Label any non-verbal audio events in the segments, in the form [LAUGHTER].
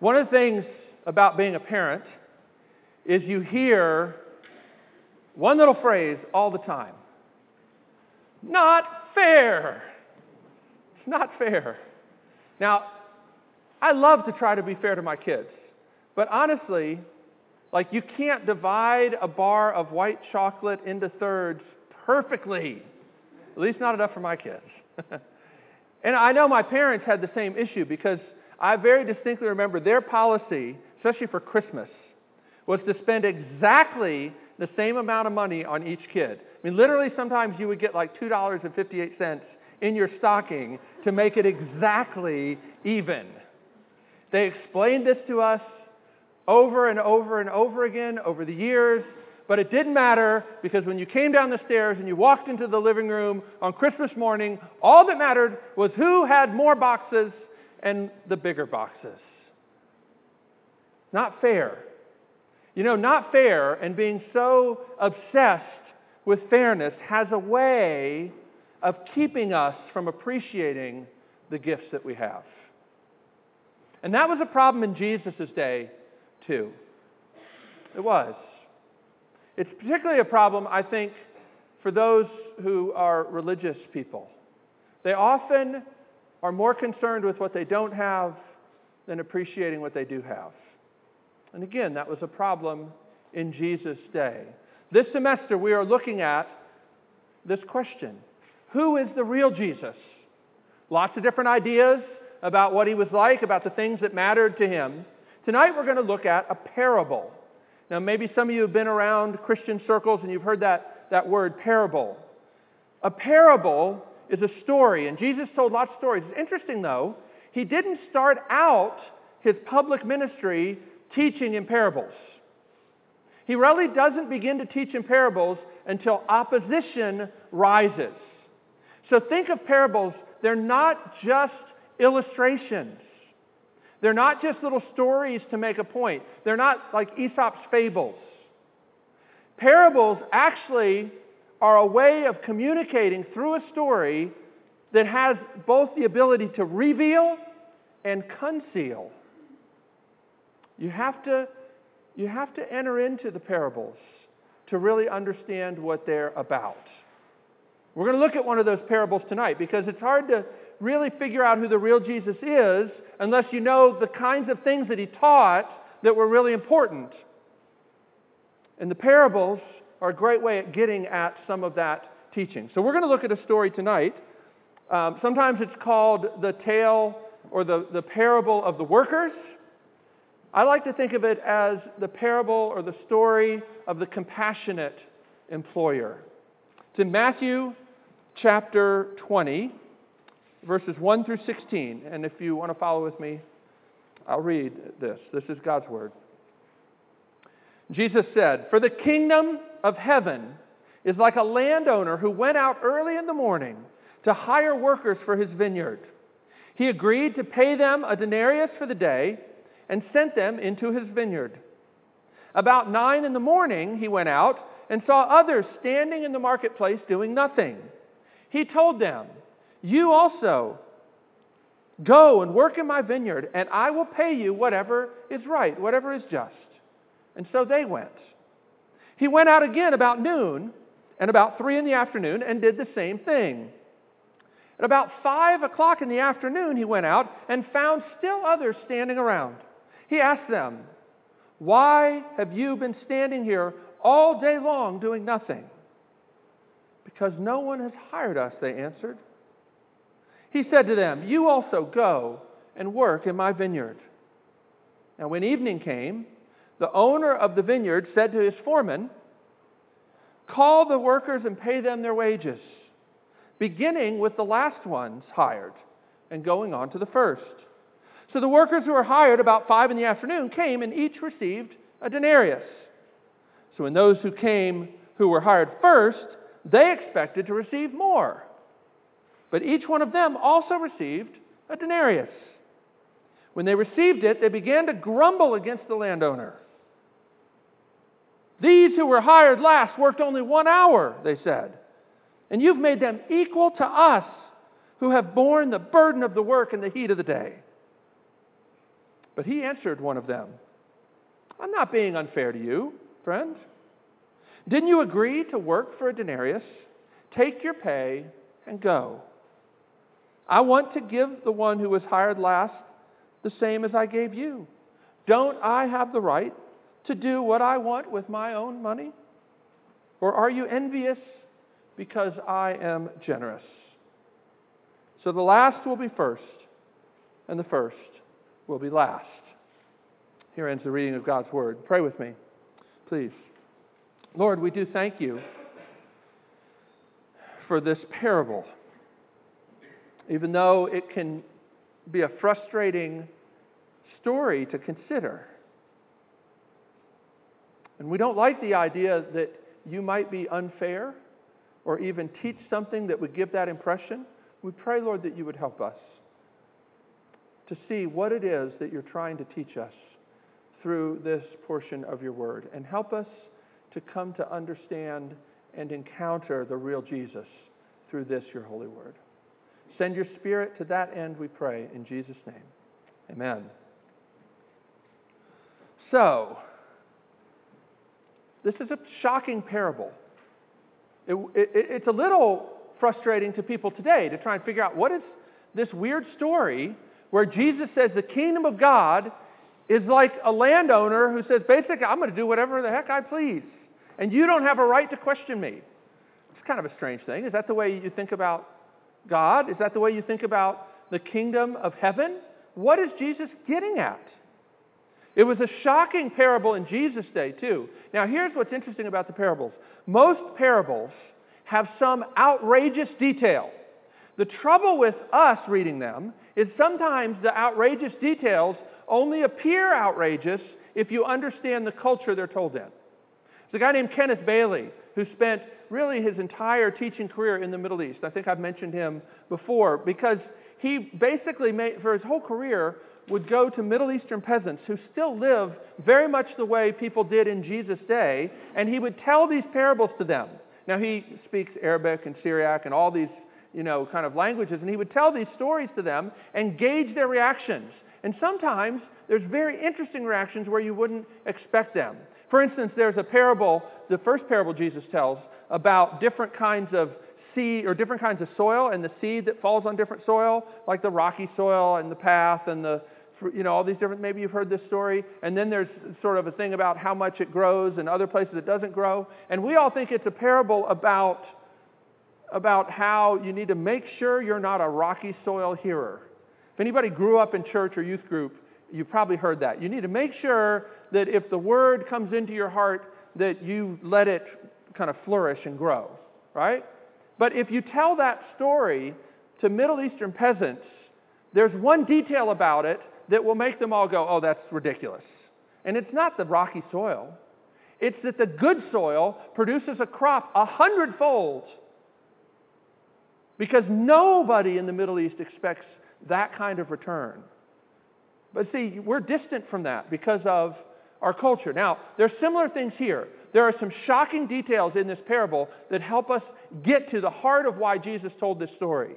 One of the things about being a parent is you hear one little phrase all the time not fair. It's not fair. Now, I love to try to be fair to my kids, but honestly, like you can't divide a bar of white chocolate into thirds perfectly. At least not enough for my kids. [LAUGHS] and I know my parents had the same issue because I very distinctly remember their policy, especially for Christmas, was to spend exactly the same amount of money on each kid. I mean, literally, sometimes you would get like $2.58 in your stocking to make it exactly even. They explained this to us over and over and over again over the years, but it didn't matter because when you came down the stairs and you walked into the living room on Christmas morning, all that mattered was who had more boxes and the bigger boxes. Not fair. You know, not fair and being so obsessed with fairness has a way of keeping us from appreciating the gifts that we have. And that was a problem in Jesus' day, too. It was. It's particularly a problem, I think, for those who are religious people. They often are more concerned with what they don't have than appreciating what they do have. And again, that was a problem in Jesus' day. This semester, we are looking at this question Who is the real Jesus? Lots of different ideas about what he was like, about the things that mattered to him. Tonight, we're going to look at a parable. Now, maybe some of you have been around Christian circles and you've heard that, that word parable. A parable is a story, and Jesus told lots of stories. It's interesting, though, he didn't start out his public ministry teaching in parables. He really doesn't begin to teach in parables until opposition rises. So think of parables, they're not just illustrations. They're not just little stories to make a point. They're not like Aesop's fables. Parables actually are a way of communicating through a story that has both the ability to reveal and conceal. You have to, you have to enter into the parables to really understand what they're about. We're going to look at one of those parables tonight because it's hard to really figure out who the real Jesus is unless you know the kinds of things that he taught that were really important. And the parables are a great way at getting at some of that teaching. So we're going to look at a story tonight. Um, sometimes it's called the tale or the, the parable of the workers. I like to think of it as the parable or the story of the compassionate employer. It's in Matthew chapter 20, verses 1 through 16. And if you want to follow with me, I'll read this. This is God's word. Jesus said, For the kingdom of heaven is like a landowner who went out early in the morning to hire workers for his vineyard. He agreed to pay them a denarius for the day and sent them into his vineyard. About nine in the morning, he went out and saw others standing in the marketplace doing nothing. He told them, You also go and work in my vineyard, and I will pay you whatever is right, whatever is just. And so they went. He went out again about noon and about three in the afternoon and did the same thing. At about five o'clock in the afternoon, he went out and found still others standing around. He asked them, Why have you been standing here all day long doing nothing? Because no one has hired us, they answered. He said to them, You also go and work in my vineyard. Now, when evening came, the owner of the vineyard said to his foreman, Call the workers and pay them their wages, beginning with the last ones hired and going on to the first. So the workers who were hired about five in the afternoon came and each received a denarius. So when those who came who were hired first, they expected to receive more. But each one of them also received a denarius. When they received it, they began to grumble against the landowner. These who were hired last worked only one hour, they said, and you've made them equal to us who have borne the burden of the work in the heat of the day. But he answered one of them, I'm not being unfair to you, friend. Didn't you agree to work for a denarius? Take your pay and go. I want to give the one who was hired last the same as I gave you. Don't I have the right to do what I want with my own money? Or are you envious because I am generous? So the last will be first, and the first will be last. Here ends the reading of God's Word. Pray with me, please. Lord, we do thank you for this parable. Even though it can be a frustrating story to consider. And we don't like the idea that you might be unfair or even teach something that would give that impression. We pray, Lord, that you would help us to see what it is that you're trying to teach us through this portion of your word and help us to come to understand and encounter the real Jesus through this, your holy word. Send your spirit to that end, we pray, in Jesus' name. Amen. So, this is a shocking parable. It, it, it's a little frustrating to people today to try and figure out what is this weird story where Jesus says the kingdom of God is like a landowner who says, basically, I'm going to do whatever the heck I please, and you don't have a right to question me. It's kind of a strange thing. Is that the way you think about God? Is that the way you think about the kingdom of heaven? What is Jesus getting at? It was a shocking parable in Jesus' day, too. Now, here's what's interesting about the parables most parables have some outrageous detail. The trouble with us reading them is sometimes the outrageous details only appear outrageous if you understand the culture they're told in. There's a guy named Kenneth Bailey who spent really his entire teaching career in the Middle East. I think I've mentioned him before because he basically made, for his whole career, would go to Middle Eastern peasants who still live very much the way people did in Jesus' day, and he would tell these parables to them. Now, he speaks Arabic and Syriac and all these, you know, kind of languages, and he would tell these stories to them and gauge their reactions. And sometimes there's very interesting reactions where you wouldn't expect them. For instance, there's a parable, the first parable Jesus tells, about different kinds of seed or different kinds of soil and the seed that falls on different soil, like the rocky soil and the path and the you know, all these different, maybe you've heard this story. And then there's sort of a thing about how much it grows and other places it doesn't grow. And we all think it's a parable about, about how you need to make sure you're not a rocky soil hearer. If anybody grew up in church or youth group, you've probably heard that. You need to make sure that if the word comes into your heart, that you let it kind of flourish and grow, right? But if you tell that story to Middle Eastern peasants, there's one detail about it that will make them all go, oh, that's ridiculous. And it's not the rocky soil, it's that the good soil produces a crop a hundredfold. Because nobody in the Middle East expects that kind of return. But see, we're distant from that because of our culture. Now, there are similar things here. There are some shocking details in this parable that help us get to the heart of why Jesus told this story.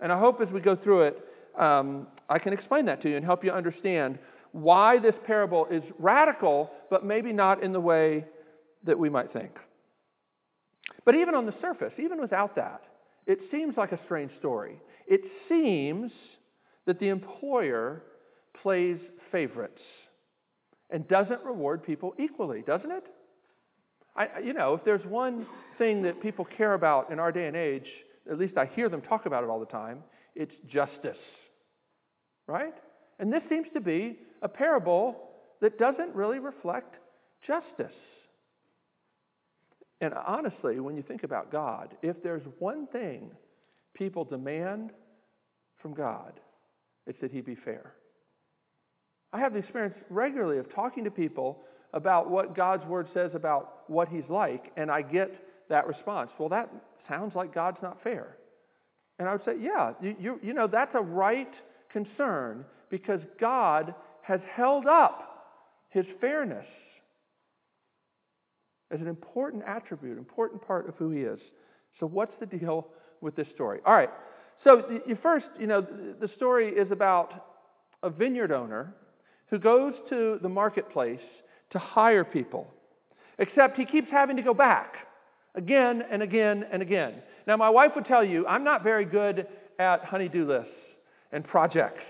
And I hope as we go through it, um, I can explain that to you and help you understand why this parable is radical, but maybe not in the way that we might think. But even on the surface, even without that, it seems like a strange story. It seems that the employer plays favorites and doesn't reward people equally, doesn't it? I, you know, if there's one thing that people care about in our day and age, at least I hear them talk about it all the time, it's justice right? And this seems to be a parable that doesn't really reflect justice. And honestly, when you think about God, if there's one thing people demand from God, it's that He be fair. I have the experience regularly of talking to people about what God's Word says about what He's like, and I get that response. Well, that sounds like God's not fair. And I would say, yeah, you, you, you know, that's a right concern because God has held up his fairness as an important attribute, important part of who he is. So, what's the deal with this story? All right. So, you first, you know, the story is about a vineyard owner who goes to the marketplace to hire people, except he keeps having to go back again and again and again. Now, my wife would tell you I'm not very good at honey-do lists and projects.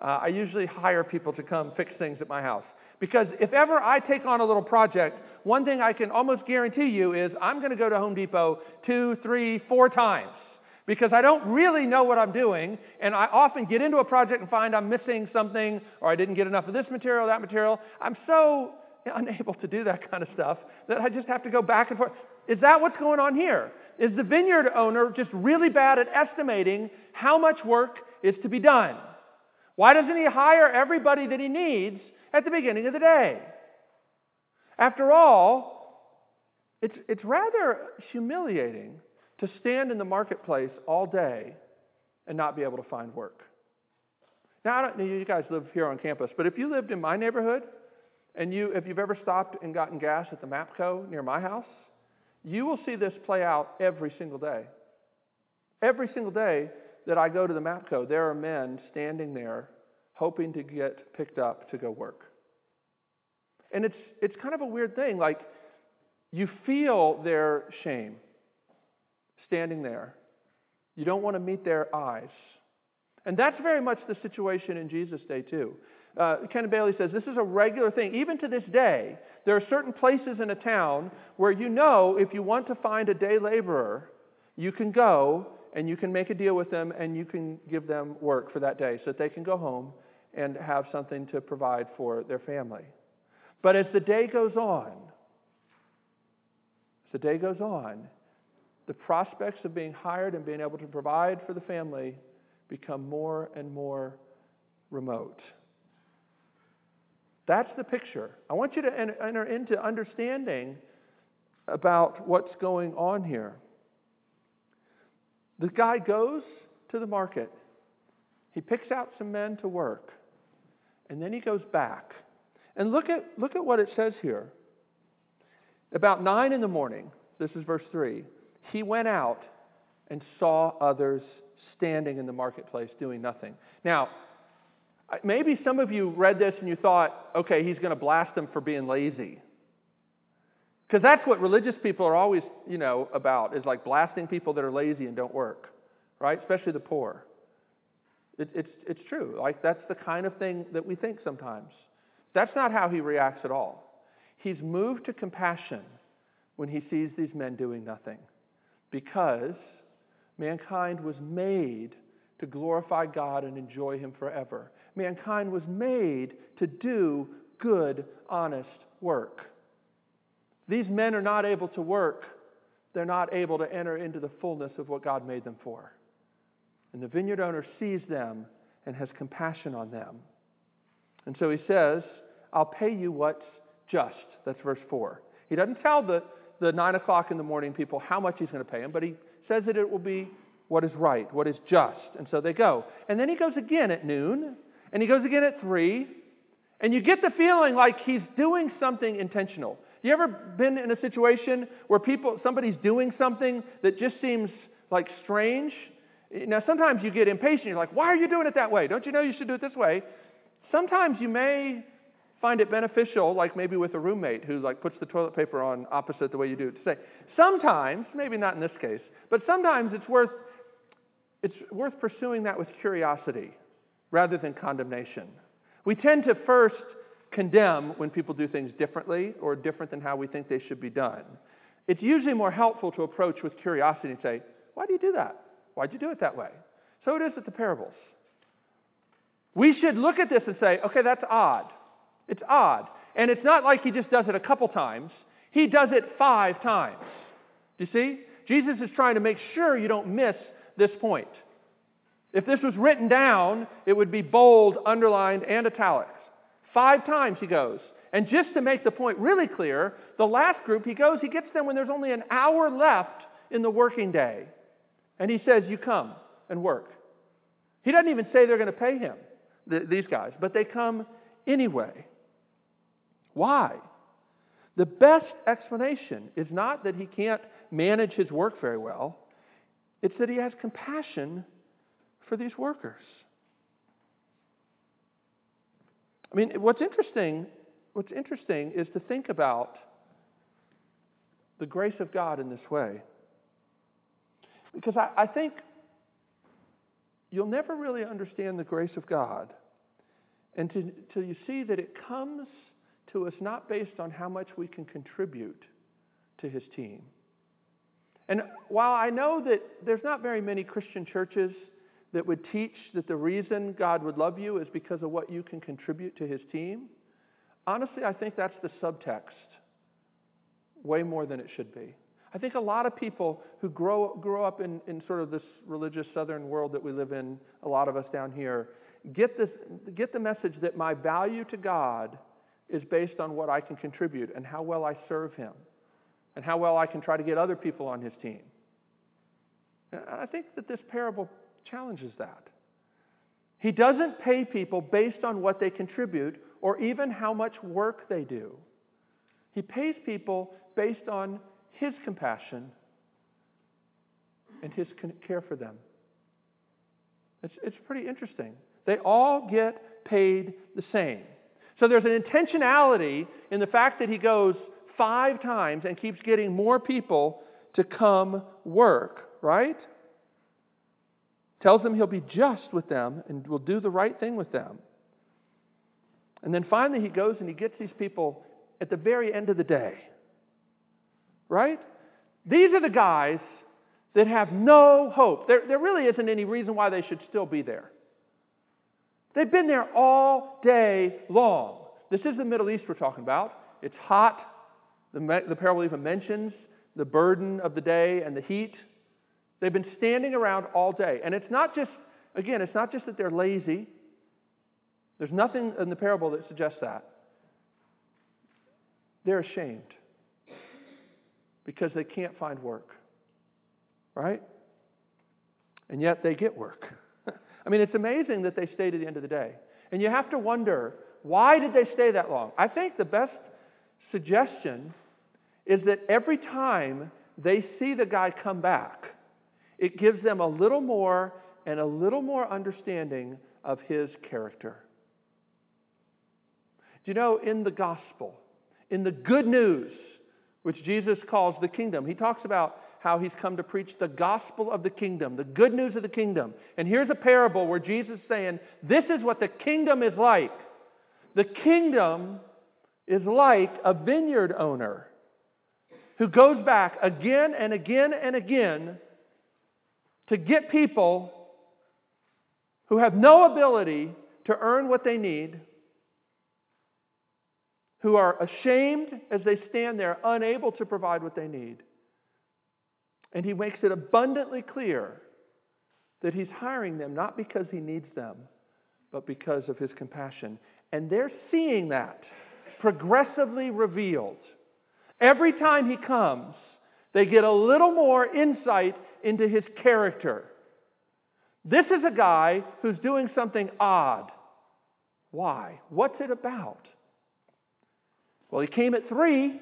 Uh, I usually hire people to come fix things at my house. Because if ever I take on a little project, one thing I can almost guarantee you is I'm going to go to Home Depot two, three, four times because I don't really know what I'm doing, and I often get into a project and find I'm missing something, or I didn't get enough of this material, that material. I'm so unable to do that kind of stuff that I just have to go back and forth. Is that what's going on here? Is the vineyard owner just really bad at estimating how much work is to be done? Why doesn't he hire everybody that he needs at the beginning of the day? After all, it's, it's rather humiliating to stand in the marketplace all day and not be able to find work. Now, I don't know you guys live here on campus, but if you lived in my neighborhood and you, if you've ever stopped and gotten gas at the Mapco near my house, you will see this play out every single day. Every single day that I go to the Mapco, there are men standing there hoping to get picked up to go work. And it's, it's kind of a weird thing. Like, you feel their shame standing there. You don't want to meet their eyes. And that's very much the situation in Jesus' day, too. Uh, Ken Bailey says this is a regular thing. Even to this day, there are certain places in a town where you know if you want to find a day laborer, you can go and you can make a deal with them and you can give them work for that day so that they can go home and have something to provide for their family. But as the day goes on, as the day goes on, the prospects of being hired and being able to provide for the family become more and more remote. That's the picture. I want you to enter into understanding about what's going on here. The guy goes to the market, he picks out some men to work, and then he goes back. And look at, look at what it says here. About nine in the morning, this is verse 3 he went out and saw others standing in the marketplace doing nothing. Now, maybe some of you read this and you thought, okay, he's going to blast them for being lazy. Because that's what religious people are always, you know, about, is like blasting people that are lazy and don't work, right? Especially the poor. It, it's, it's true. Like, that's the kind of thing that we think sometimes. That's not how he reacts at all. He's moved to compassion when he sees these men doing nothing because mankind was made to glorify God and enjoy Him forever. Mankind was made to do good, honest work. These men are not able to work, they're not able to enter into the fullness of what God made them for. And the vineyard owner sees them and has compassion on them. And so he says, I'll pay you what's just. That's verse 4. He doesn't tell the the nine o'clock in the morning people how much he's going to pay them, but he says that it will be what is right, what is just. And so they go. And then he goes again at noon, and he goes again at three, and you get the feeling like he's doing something intentional. You ever been in a situation where people somebody's doing something that just seems like strange? Now sometimes you get impatient. You're like, "Why are you doing it that way? Don't you know you should do it this way?" Sometimes you may find it beneficial, like maybe with a roommate who like puts the toilet paper on opposite the way you do it, to say, sometimes, maybe not in this case, but sometimes it's worth it's worth pursuing that with curiosity rather than condemnation. We tend to first condemn when people do things differently or different than how we think they should be done. It's usually more helpful to approach with curiosity and say, Why do you do that? Why'd you do it that way? So it is with the parables. We should look at this and say, Okay, that's odd. It's odd. And it's not like he just does it a couple times, he does it five times. Do you see? Jesus is trying to make sure you don't miss this point. If this was written down, it would be bold, underlined, and italics. Five times he goes. And just to make the point really clear, the last group he goes, he gets them when there's only an hour left in the working day. And he says, You come and work. He doesn't even say they're going to pay him, these guys, but they come anyway. Why? The best explanation is not that he can't manage his work very well, it's that he has compassion for these workers. I mean, what's interesting, what's interesting is to think about the grace of God in this way. Because I, I think you'll never really understand the grace of God until you see that it comes to us not based on how much we can contribute to his team. And while I know that there's not very many Christian churches that would teach that the reason God would love you is because of what you can contribute to his team, honestly, I think that's the subtext way more than it should be. I think a lot of people who grow, grow up in, in sort of this religious southern world that we live in, a lot of us down here, get, this, get the message that my value to God is based on what I can contribute and how well I serve Him and how well I can try to get other people on His team. And I think that this parable challenges that. He doesn't pay people based on what they contribute or even how much work they do. He pays people based on His compassion and His care for them. It's, it's pretty interesting. They all get paid the same. So there's an intentionality in the fact that he goes five times and keeps getting more people to come work, right? Tells them he'll be just with them and will do the right thing with them. And then finally, he goes and he gets these people at the very end of the day. Right? These are the guys that have no hope. There, there really isn't any reason why they should still be there. They've been there all day long. This is the Middle East we're talking about. It's hot. The, the parable even mentions the burden of the day and the heat. They've been standing around all day. And it's not just, again, it's not just that they're lazy. There's nothing in the parable that suggests that. They're ashamed because they can't find work. Right? And yet they get work. [LAUGHS] I mean, it's amazing that they stay to the end of the day. And you have to wonder why did they stay that long? I think the best suggestion is that every time they see the guy come back, it gives them a little more and a little more understanding of his character. Do you know, in the gospel, in the good news, which Jesus calls the kingdom, he talks about how he's come to preach the gospel of the kingdom, the good news of the kingdom. And here's a parable where Jesus is saying, This is what the kingdom is like. The kingdom is like a vineyard owner who goes back again and again and again to get people who have no ability to earn what they need, who are ashamed as they stand there, unable to provide what they need. And he makes it abundantly clear that he's hiring them not because he needs them, but because of his compassion. And they're seeing that progressively revealed. Every time he comes, they get a little more insight into his character. This is a guy who's doing something odd. Why? What's it about? Well, he came at three.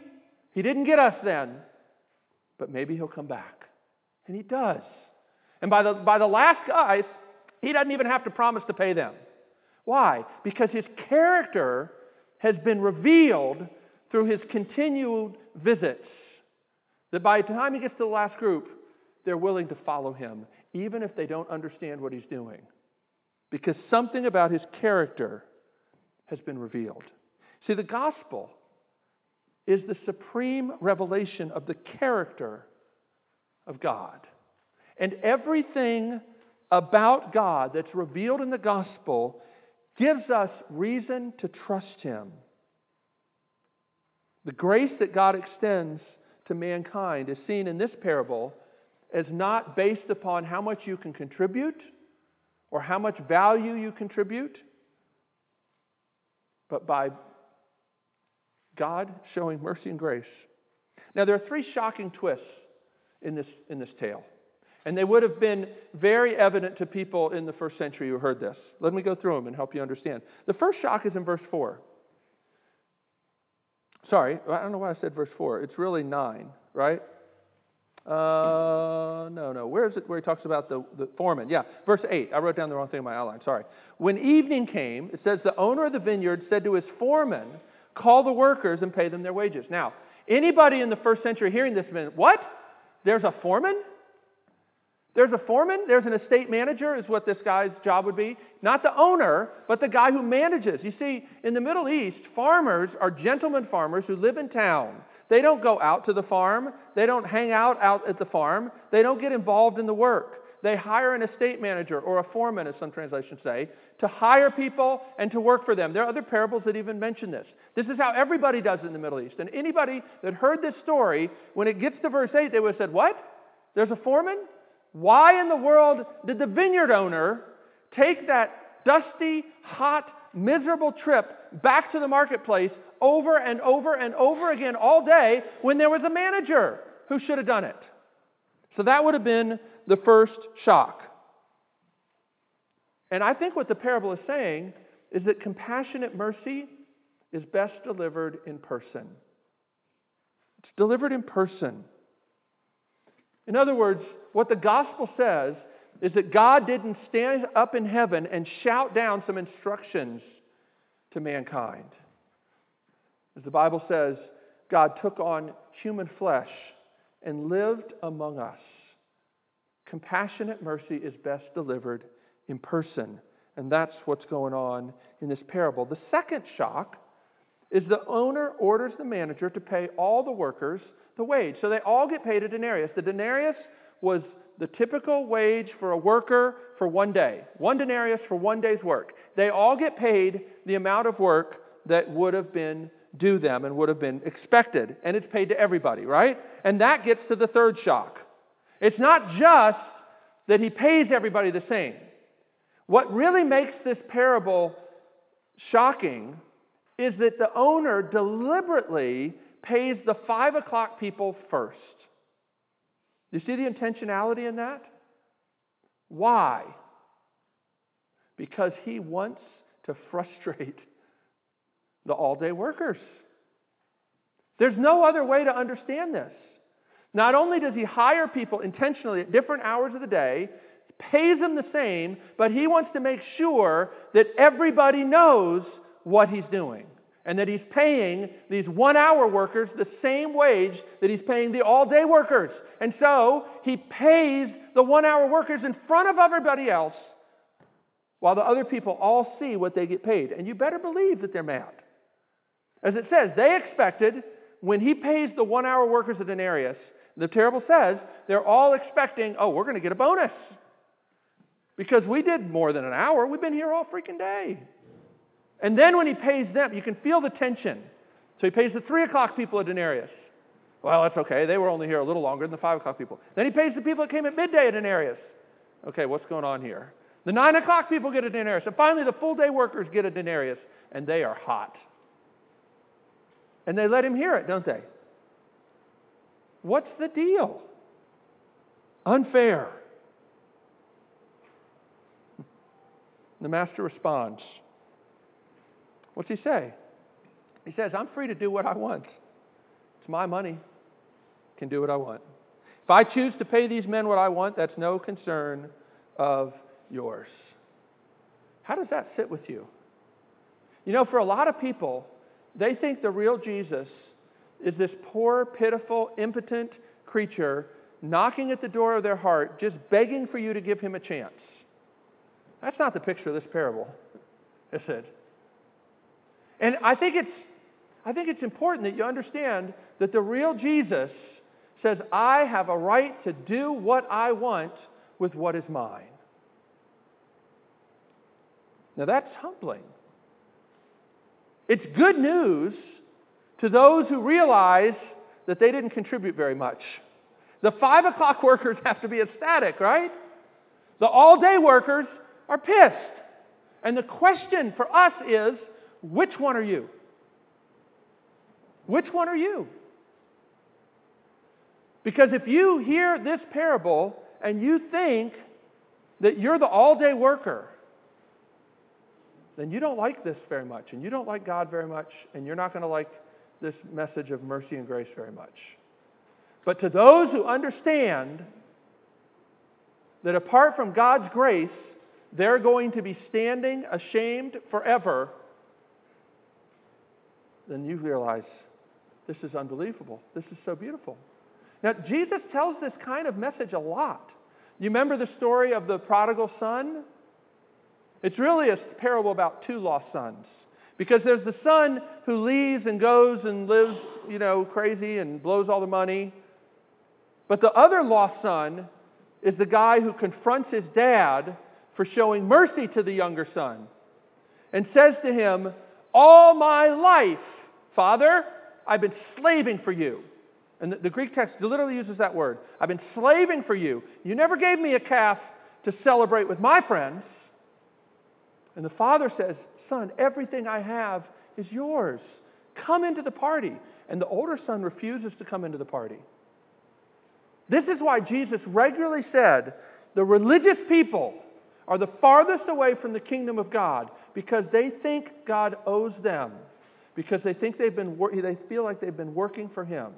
He didn't get us then, but maybe he'll come back. And he does. And by the, by the last guys, he doesn't even have to promise to pay them. Why? Because his character has been revealed through his continued visits. That by the time he gets to the last group, they're willing to follow him, even if they don't understand what he's doing. Because something about his character has been revealed. See, the gospel is the supreme revelation of the character of God. And everything about God that's revealed in the gospel gives us reason to trust Him. The grace that God extends to mankind is seen in this parable as not based upon how much you can contribute or how much value you contribute, but by God showing mercy and grace. Now, there are three shocking twists in this, in this tale. And they would have been very evident to people in the first century who heard this. Let me go through them and help you understand. The first shock is in verse 4. Sorry, I don't know why I said verse 4. It's really 9, right? Uh, no, no. Where is it where he talks about the, the foreman? Yeah, verse 8. I wrote down the wrong thing in my outline. Sorry. When evening came, it says the owner of the vineyard said to his foreman, Call the workers and pay them their wages. Now, anybody in the first century hearing this, minute, what? There's a foreman? There's a foreman, there's an estate manager, is what this guy's job would be. Not the owner, but the guy who manages. You see, in the Middle East, farmers are gentlemen farmers who live in town. They don't go out to the farm, they don't hang out out at the farm, they don't get involved in the work. They hire an estate manager or a foreman, as some translations say, to hire people and to work for them. There are other parables that even mention this. This is how everybody does it in the Middle East. And anybody that heard this story, when it gets to verse 8, they would have said, What? There's a foreman? Why in the world did the vineyard owner take that dusty, hot, miserable trip back to the marketplace over and over and over again all day when there was a manager who should have done it? So that would have been the first shock. And I think what the parable is saying is that compassionate mercy is best delivered in person. It's delivered in person. In other words, what the gospel says is that God didn't stand up in heaven and shout down some instructions to mankind. As the Bible says, God took on human flesh and lived among us. Compassionate mercy is best delivered in person. And that's what's going on in this parable. The second shock is the owner orders the manager to pay all the workers the wage. So they all get paid a denarius. The denarius was the typical wage for a worker for one day. One denarius for one day's work. They all get paid the amount of work that would have been due them and would have been expected. And it's paid to everybody, right? And that gets to the third shock. It's not just that he pays everybody the same. What really makes this parable shocking is that the owner deliberately pays the five o'clock people first. You see the intentionality in that? Why? Because he wants to frustrate the all day workers. There's no other way to understand this. Not only does he hire people intentionally at different hours of the day, pays them the same, but he wants to make sure that everybody knows what he's doing and that he's paying these one hour workers the same wage that he's paying the all day workers. And so he pays the one hour workers in front of everybody else while the other people all see what they get paid. And you better believe that they're mad. As it says, they expected when he pays the one hour workers a denarius, the parable says they're all expecting, oh, we're going to get a bonus. Because we did more than an hour. We've been here all freaking day. And then when he pays them, you can feel the tension. So he pays the three o'clock people a denarius. Well, that's okay. They were only here a little longer than the five o'clock people. Then he pays the people that came at midday a denarius. Okay, what's going on here? The nine o'clock people get a denarius. And finally, the full day workers get a denarius. And they are hot. And they let him hear it, don't they? What's the deal? Unfair. [LAUGHS] The master responds. What's he say? He says, I'm free to do what I want. It's my money. Can do what I want. If I choose to pay these men what I want, that's no concern of yours. How does that sit with you? You know, for a lot of people, they think the real Jesus is this poor, pitiful, impotent creature knocking at the door of their heart, just begging for you to give him a chance. That's not the picture of this parable, is it? And I think it's, I think it's important that you understand that the real Jesus says, I have a right to do what I want with what is mine. Now that's humbling. It's good news to those who realize that they didn't contribute very much. The five o'clock workers have to be ecstatic, right? The all day workers are pissed. And the question for us is which one are you? Which one are you? Because if you hear this parable and you think that you're the all day worker, then you don't like this very much, and you don't like God very much, and you're not going to like this message of mercy and grace very much. But to those who understand that apart from God's grace, they're going to be standing ashamed forever, then you realize this is unbelievable. This is so beautiful. Now, Jesus tells this kind of message a lot. You remember the story of the prodigal son? It's really a parable about two lost sons. Because there's the son who leaves and goes and lives, you know, crazy and blows all the money. But the other lost son is the guy who confronts his dad for showing mercy to the younger son and says to him, All my life, Father, I've been slaving for you. And the, the, Greek text literally uses that word. I've been slaving for you. You never gave me a calf to celebrate with my friends. And the father says, Son, everything I have is yours. Come into the party. And the older son refuses to come into the party. This is why Jesus regularly said the religious people are the farthest away from the kingdom of God because they think God owes them, because they think they've been they feel like they've been working for him.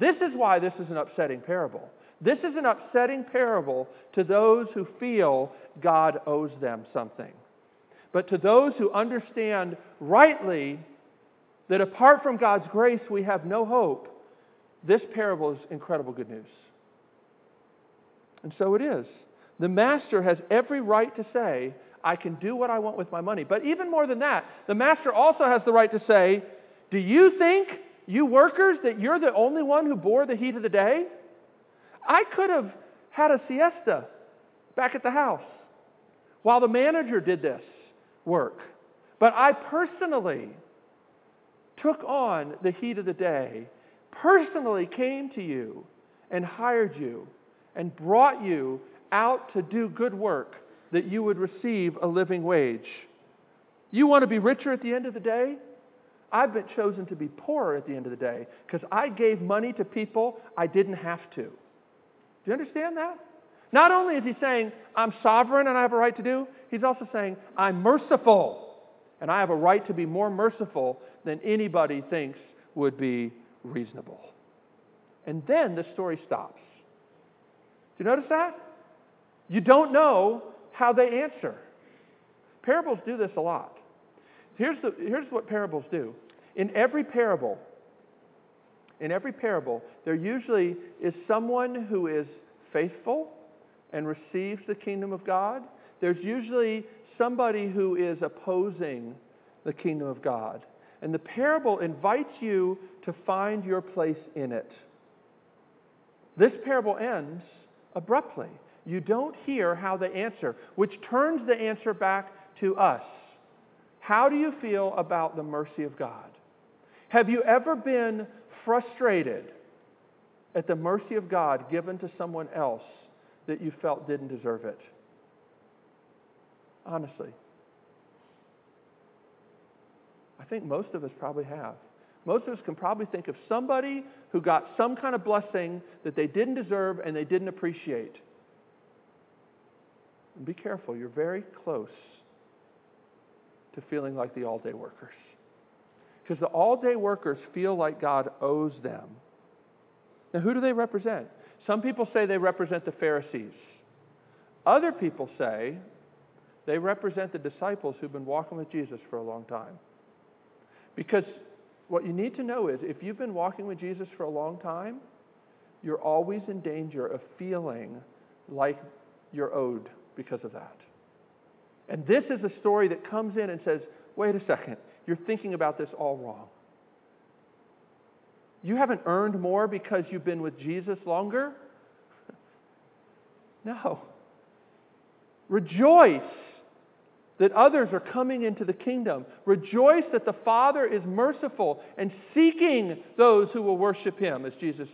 This is why this is an upsetting parable. This is an upsetting parable to those who feel God owes them something. But to those who understand rightly that apart from God's grace we have no hope, this parable is incredible good news. And so it is. The master has every right to say, I can do what I want with my money. But even more than that, the master also has the right to say, Do you think, you workers, that you're the only one who bore the heat of the day? I could have had a siesta back at the house while the manager did this work. But I personally took on the heat of the day, personally came to you and hired you and brought you out to do good work that you would receive a living wage. You want to be richer at the end of the day? I've been chosen to be poorer at the end of the day because I gave money to people I didn't have to. Do you understand that? Not only is he saying, I'm sovereign and I have a right to do, he's also saying, I'm merciful and I have a right to be more merciful than anybody thinks would be reasonable. And then the story stops. Do you notice that? You don't know how they answer. Parables do this a lot. Here's, the, here's what parables do. In every parable, in every parable, there usually is someone who is faithful and receives the kingdom of God. There's usually somebody who is opposing the kingdom of God. And the parable invites you to find your place in it. This parable ends abruptly. You don't hear how they answer, which turns the answer back to us. How do you feel about the mercy of God? Have you ever been frustrated at the mercy of God given to someone else that you felt didn't deserve it? Honestly. I think most of us probably have. Most of us can probably think of somebody who got some kind of blessing that they didn't deserve and they didn't appreciate. And be careful, you're very close to feeling like the all day workers. Because the all day workers feel like God owes them. Now, who do they represent? Some people say they represent the Pharisees. Other people say they represent the disciples who've been walking with Jesus for a long time. Because what you need to know is if you've been walking with Jesus for a long time, you're always in danger of feeling like you're owed because of that. And this is a story that comes in and says, wait a second, you're thinking about this all wrong. You haven't earned more because you've been with Jesus longer? [LAUGHS] no. Rejoice that others are coming into the kingdom. Rejoice that the Father is merciful and seeking those who will worship him, as Jesus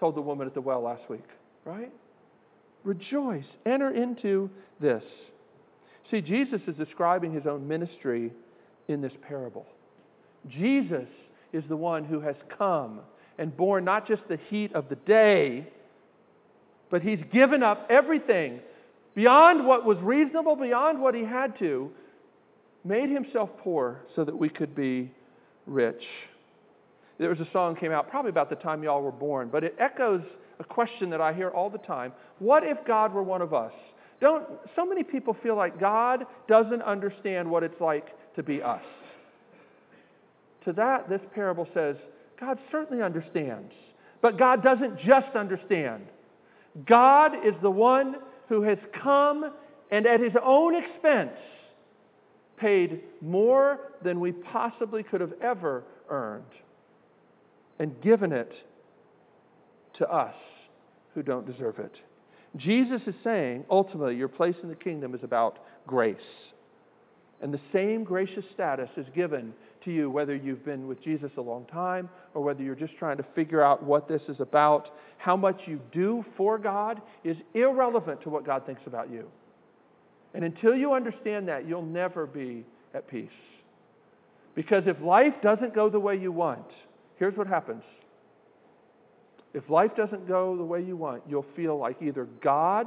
told the woman at the well last week, right? Rejoice. Enter into this. See, Jesus is describing his own ministry in this parable. Jesus is the one who has come and borne not just the heat of the day, but he's given up everything beyond what was reasonable, beyond what he had to, made himself poor so that we could be rich. There was a song came out probably about the time y'all were born, but it echoes a question that I hear all the time. What if God were one of us? Don't so many people feel like God doesn't understand what it's like to be us. To that this parable says, God certainly understands. But God doesn't just understand. God is the one who has come and at his own expense paid more than we possibly could have ever earned and given it to us who don't deserve it. Jesus is saying, ultimately, your place in the kingdom is about grace. And the same gracious status is given to you whether you've been with Jesus a long time or whether you're just trying to figure out what this is about. How much you do for God is irrelevant to what God thinks about you. And until you understand that, you'll never be at peace. Because if life doesn't go the way you want, here's what happens. If life doesn't go the way you want, you'll feel like either God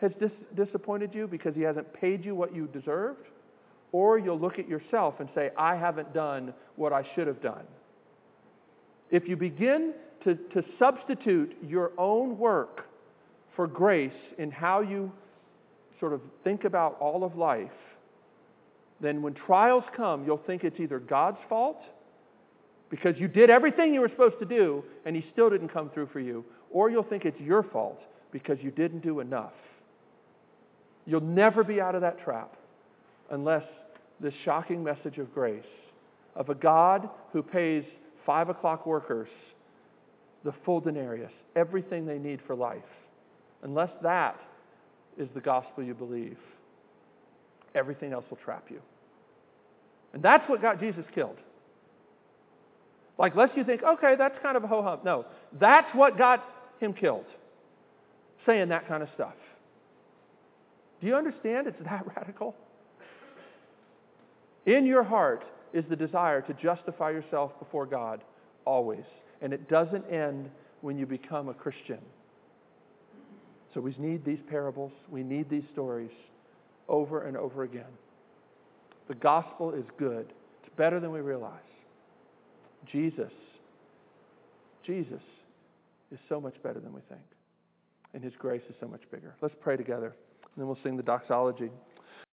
has dis- disappointed you because he hasn't paid you what you deserved, or you'll look at yourself and say, I haven't done what I should have done. If you begin to, to substitute your own work for grace in how you sort of think about all of life, then when trials come, you'll think it's either God's fault because you did everything you were supposed to do and He still didn't come through for you, or you'll think it's your fault because you didn't do enough. You'll never be out of that trap unless this shocking message of grace, of a God who pays five o'clock workers the full denarius, everything they need for life. Unless that is the gospel you believe, everything else will trap you. And that's what got Jesus killed. Like, lest you think, okay, that's kind of a ho hum. No, that's what got him killed. Saying that kind of stuff. Do you understand it's that [LAUGHS] radical? In your heart is the desire to justify yourself before God always. And it doesn't end when you become a Christian. So we need these parables, we need these stories over and over again. The gospel is good, it's better than we realize. Jesus, Jesus is so much better than we think, and his grace is so much bigger. Let's pray together, and then we'll sing the doxology.